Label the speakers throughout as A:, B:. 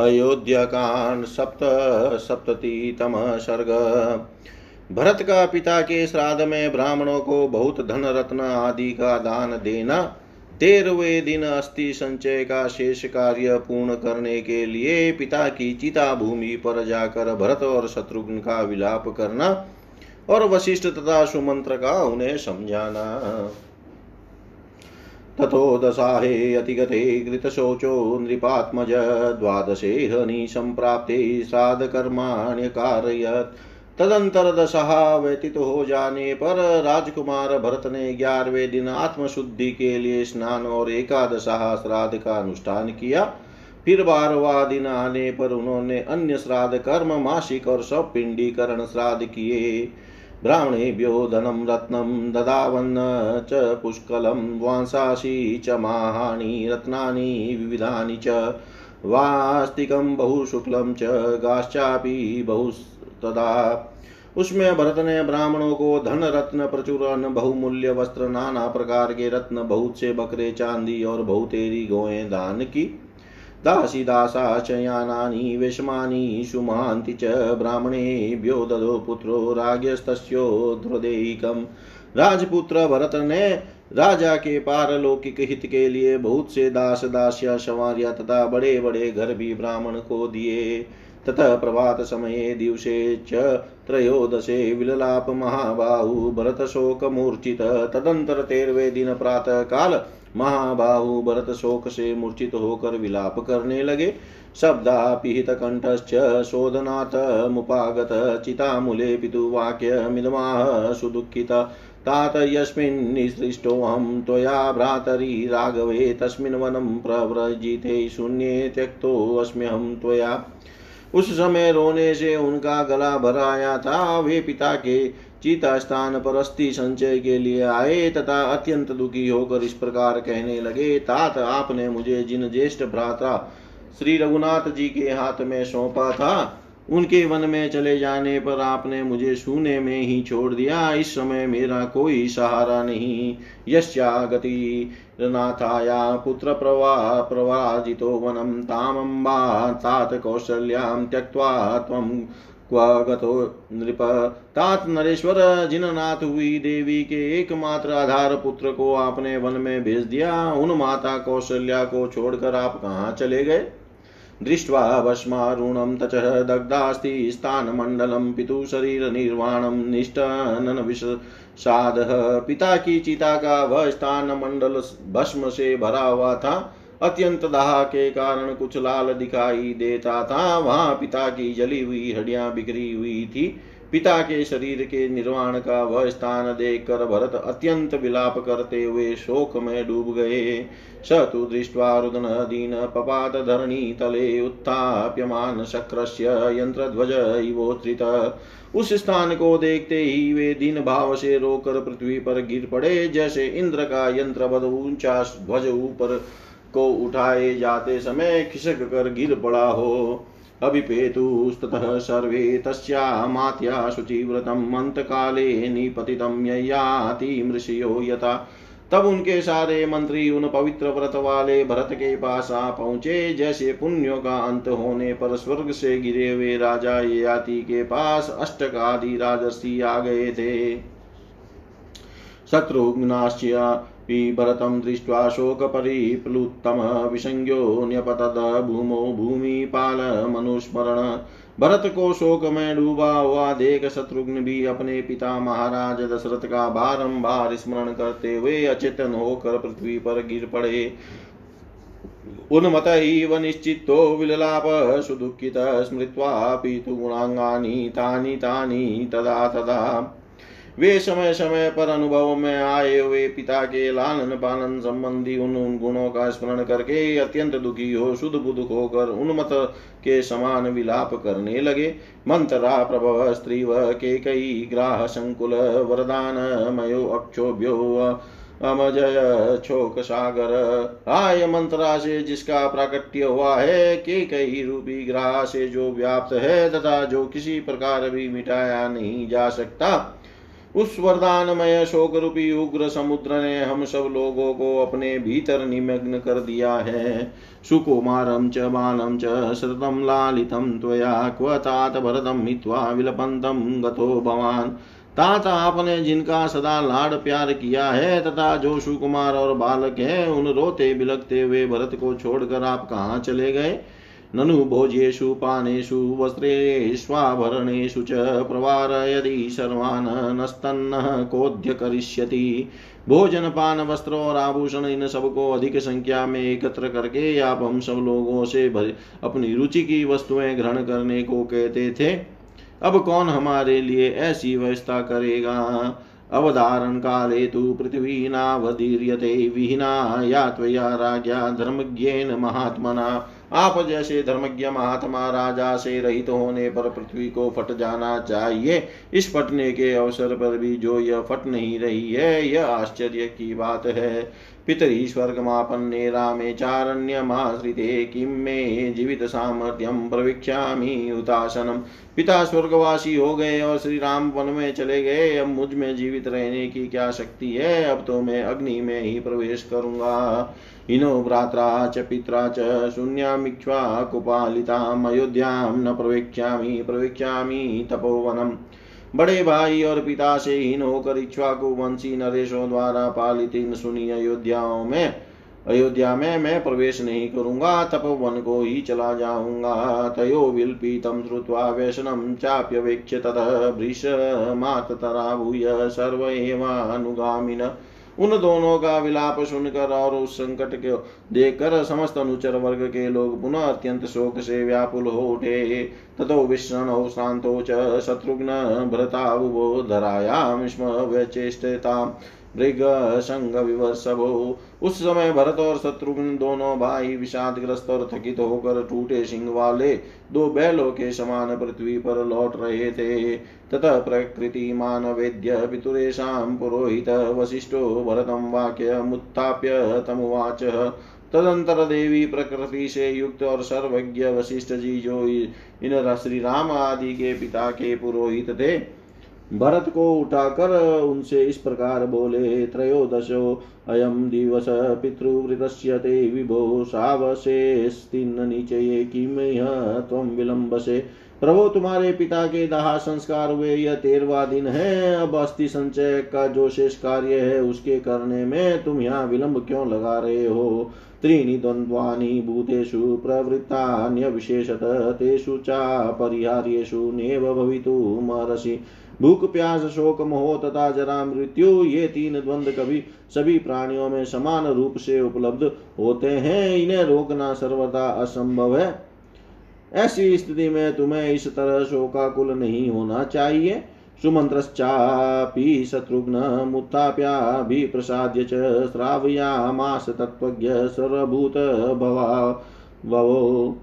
A: अयोध्याकांड सप्त सप्ततितम सर्ग। भरत का पिता के श्राद्ध में ब्राह्मणों को बहुत धन, रत्न आदि का दान देना, तेरहवे दिन अस्थि संचय का शेष कार्य पूर्ण करने के लिए पिता की चिता भूमि पर जाकर भरत और शत्रुघ्न का विलाप करना और वशिष्ठ तथा सुमंत्र का उन्हें समझाना। तथो दशाहे अतिगते कृतशोचो नृपात्मज द्वादशे हनि सम्प्राप्ते श्राद्धकर्माण्यकारयत् तदंतर दशहा व्यतीत हो जाने पर राजकुमार भरत ने ग्यारहवें दिन आत्मशुद्धि के लिए स्नान और एकादशा श्राद्ध का अनुष्ठान किया। फिर बारवा दिन आने पर उन्होंने अन्य श्राद्ध कर्म, मासिक और सब पिंडीकरण श्राद्ध किए। ब्राह्मणेभ्यो धनं रत्नं ददावन्न च पुष्कलं वांसांसि च माहानि, रत्नानि विविधानि च, वास्तिकं बहुशुक्लं च, गाश्चापि बहुस्तदा। उसमें भरत ने ब्राह्मणों को धन रत्न प्रचुर अन्न बहुमूल्य वस्त्र, नाना प्रकार के रत्न, बहुत से बकरे, चांदी और बहुतेरी गोएँ दान की। दासी दासा च यानानि विषमानि सुमान्ति च ब्राह्मणेभ्यो ददो पुत्रो राज्ञस्तस्यो ध्रुदेकम् राजपुत्र भरत ने राजा के पारलौकिक हित के लिए बहुत से दास दास्या सवारिया तथा बड़े बड़े घर भी ब्राह्मण को दिए। ततः प्रभात समये दिवसे च त्रयोदशे विललाप महाबाहु भरत शोक मूर्छित तदंतर तेरवे दिन प्रातः काल महाबाहु भरत शोक से मूर्छित होकर विलाप करने लगे। शब्दापिहित कंठश्च शोधनाथ मुपागत चितामूले पितुवाक्यमिदमाह सुदुःखित। तात यस्मिन्निसृष्टोऽहं त्वया भ्रातरि राघवे तस्मिन् वनं प्रव्रजिते शून्ये त्यक्तोऽस्म्यहं त्वया। उस समय रोने से उनका गला भर आया था। वे पिता के चीता स्थान पर अस्थि संचय के लिए आए तथा अत्यंत दुखी होकर इस प्रकार कहने लगे, तात, आपने मुझे जिन ज्येष्ठ भ्राता श्री रघुनाथ जी के हाथ में सौंपा था उनके वन में चले जाने पर आपने मुझे सूने में ही छोड़ दिया। इस समय मेरा कोई सहारा नहीं। यश्या गति नाथाया पुत्र प्रवा प्रवाजितो वनम तामम्बा तात कौशल्यां त्यक्त्वा त्वं क्व नृप। तात नरेश्वर जिन नाथ हुई देवी के एकमात्र आधार पुत्र को आपने वन में भेज दिया। उन माता कौशल्या को छोड़कर आप कहाँ चले गए? दृष्ट्वा भस्मारुणं तचः दग्धास्ति स्थानमण्डलं पितु शरीरनिर्वाणं निष्ठनन विषादः पिता की चिता का वह स्थान मंडल भस्म से भरा हुआ था अत्यंत दाह के कारण कुछ लाल दिखाई देता था वहाँ पिता की जली हुई हड्डियाँ बिखरी हुई थी। पिता के शरीर के निर्वाण का वह स्थान देखकर भरत अत्यंत विलाप करते हुए शोक में डूब गए। स तु रुदन दीन पपात धरणी तले उत्थाप्यमान शक्रस्य यंत्रध्वज इवोत्रित उस स्थान को देखते ही वे दीन भाव से रोकर पृथ्वी पर गिर पड़े, जैसे इंद्र का यंत्र बद ऊँचा ध्वज ऊपर को उठाए जाते समय खिसक कर गिर पड़ा हो। अभिपेतुस्ततः सर्वे तस्यामात्या शुचिव्रतम् अन्तकाले निपतितं ययाति मृषयो यथा। तब उनके सारे मंत्री उन पवित्र व्रत वाले भरत के पास आ पहुँचे, जैसे पुण्यों का अंत होने पर स्वर्ग से गिरे हुए राजा ययाति के पास अष्टक आदि राजर्षि आ गए थे। शत्रुघ्नाश्च भरतं दृष्ट्वा शोकपरिप्लुत्तमः विसंज्ञो न्यपतद भूमौ भूमिपालमनुस्मरण भरत को शोक में डूबा हुआ देख शत्रुघ्न भी अपने पिता महाराज दशरथ का बारंबार स्मरण करते हुए अचेतन होकर पृथ्वी पर गिर पड़े। उन्मत इव निश्चितो विललाप, सुदुःखित स्मृत्वा पीतु गुणाङ्गानि तानि तानि तदा तदा। वे समय समय पर अनुभव में आए हुए पिता के लालन पालन संबंधी उन उन गुणों का स्मरण करके अत्यंत दुखी हो, शुद्ध बुद्ध होकर उन्मत के समान विलाप करने लगे। मंत्रा प्रभव स्त्रीव के कई ग्राह संकुल वरदान मयो अक्षोभ्यो अमजय छोक सागर। आय मंत्रा से जिसका प्राकट्य हुआ है, के कई रूपी ग्राह से जो व्याप्त है तथा जो किसी प्रकार भी मिटाया नहीं जा सकता। उस वरदानमय शोक रूपी उग्र समुद्र ने हम सब लोगों को अपने भीतर निमग्न कर दिया है। सुकुमारं च बालं च श्रुतं लालितं, त्वया क्व तात भरतं हित्वा विलपन्तं गतो भवान्। तात आपने जिनका सदा लाड प्यार किया है, तथा जो सुकुमार और बालक है, उन रोते बिलकते हुए भरत को छोड़कर आप कहाँ चले गए? ननु भोज्येषु पानेषु वस्त्रेष्वाभरणेषु च प्रवार यदि सर्वान् नस्तन्नः कोद्य करिष्यति भोजन पान वस्त्र और आभूषण इन सबको अधिक संख्या में एकत्र करके आप हम सब लोगों से भर, अपनी रुचि की वस्तुएँ ग्रहण करने को कहते थे। अब कौन हमारे लिए ऐसी व्यवस्था करेगा? अवधारण काले तो पृथ्वी नावदीर्यते विहीना या त्वया राज्ञा धर्मज्ञेन महात्मना। आप जैसे धर्मज्ञ महात्मा राजा से रहित होने पर पृथ्वी को फट जाना चाहिए। इस फटने के अवसर पर भी जो यह फट नहीं रही है, यह आश्चर्य की बात है। पितरी स्वर्गमापन्ने रामे चारण्यमाश्रिते किं मे जीवित सामर्थ्यम प्रवीक्षामि उतासनम पिता स्वर्गवासी हो गए और श्री राम वन में चले गए। अब मुझमें जीवित रहने की क्या शक्ति है? अब तो मैं अग्नि में ही प्रवेश करूँगा। इनो भ्रात्रा च पित्रा च शून्यामीक्ष्वा कुपालिताम् अयोध्यां न प्रवेक्ष्यामि प्रवेक्ष्यामि तपोवनम्। बड़े भाई और पिता से हीन होकर इक्ष्वाकु वंशी नरेशों द्वारा पालित इन सुनी अयोध्याओं में, अयोध्या में मैं प्रवेश नहीं करूँगा, तपोवन को ही चला जाऊँगा। तयो विल्पीतम श्रुवा व्यसनम मात तरा भूय सर्व एवानुगामिन उन दोनों का विलाप सुनकर और उस संकट को देखकर समस्त अनुचर वर्ग के लोग पुनः अत्यंत शोक से व्याकुल हो उठे। ततो विष्णु शांतो च शत्रुघ्न भ्रतावुभो धरायाम स्म व्यचेष्टता मृग संग विवर्षभो उस समय भरत और शत्रुघ्न दोनों भाई विषादग्रस्त और थकित होकर टूटे सिंह वाले दो बैलों के समान पृथ्वी पर लौट रहे थे। ततः प्रकृति मान वेद्य पितुरेशा पुरोहित वशिष्ठो भरतम वाक्य मुत्थाप्य तमुवाच। तदंतर देवी प्रकृति से युक्त और सर्वज्ञ वशिष्ठ जी जो इन श्री राम आदि के पिता के पुरोहित थे भरत को उठाकर उनसे इस प्रकार बोले, त्रयोदशो अयम दिवस पितृवृतस्य ते विभो सावशेस्तिन्न निचये किम त्वं विलम्बसे। प्रभु, तुम्हारे पिता के दाह संस्कार हुए, यह तेरवा दिन है, अब अस्थि संचय का जो शेष कार्य है, उसके करने में तुम यहाँ विलंब क्यों लगा रहे हो? त्रीणि द्वन्द्वानि भूतेषु प्रवृत्तान्यविशेषत, तेषु चापरिहार्येषु नेव भवितुमर्हसि। भूख, प्यास, शोक, मोह तथा जरा मृत्यु, ये तीन द्वंद कभी सभी प्राणियों में समान रूप से उपलब्ध होते हैं। इन्हें रोकना सर्वदा असंभव है। ऐसी स्थिति में तुम्हें इस तरह शोकाकुल नहीं होना चाहिए। सुमंत्रश्चापि शत्रुघ्न मुत्थाप्याभिप्रसाद्य च तत्त्वज्ञ, सर्वभूत भवा भवो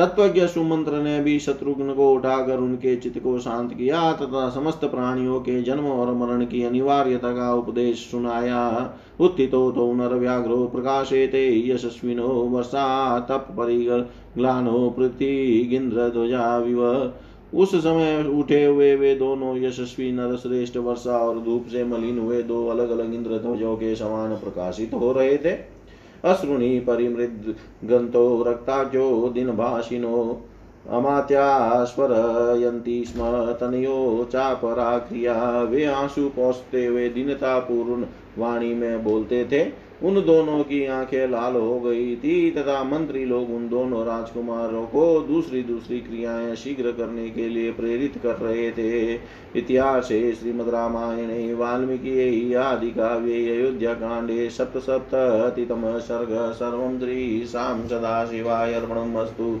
A: तत्वज्ञ सुमंत्र ने भी शत्रुघ्न को उठाकर उनके चित्त को शांत किया तथा समस्त प्राणियों के जन्म और मरण की अनिवार्यता का उपदेश सुनाया। उत्थितो तो नरव्याघ्रो प्रकाशेते यशस्विनो वर्षा तप परिग्लानो पृथ्वीगिंद्र ध्वजा विव उस समय उठे हुए वे दोनों यशस्वी नर श्रेष्ठ वर्षा और धूप से मलिन हुए दो अलग अलग इंद्र ध्वजों के समान प्रकाशित हो रहे थे। अश्रुणि गंतो रक्ताख्यो दिनभाषिनो अमात्यास्वरयन्ति स्म तनयो चापराक्रिया। वे आँसू पहुँचते हुए दीनता पूर्ण वाणी में बोलते थे। उन दोनों की आँखें लाल हो गई थी तथा मंत्री लोग उन दोनों राजकुमारों को दूसरी दूसरी क्रियाएँ शीघ्र करने के लिए प्रेरित कर रहे थे। इतिहास श्रीमद रामायणे, वाल्मीकि, आदि काव्ये, अयोध्या कांडे सप्त सप्ततितम सर्ग, सर्व श्री शाम सदा शिवाय अर्पणमस्तु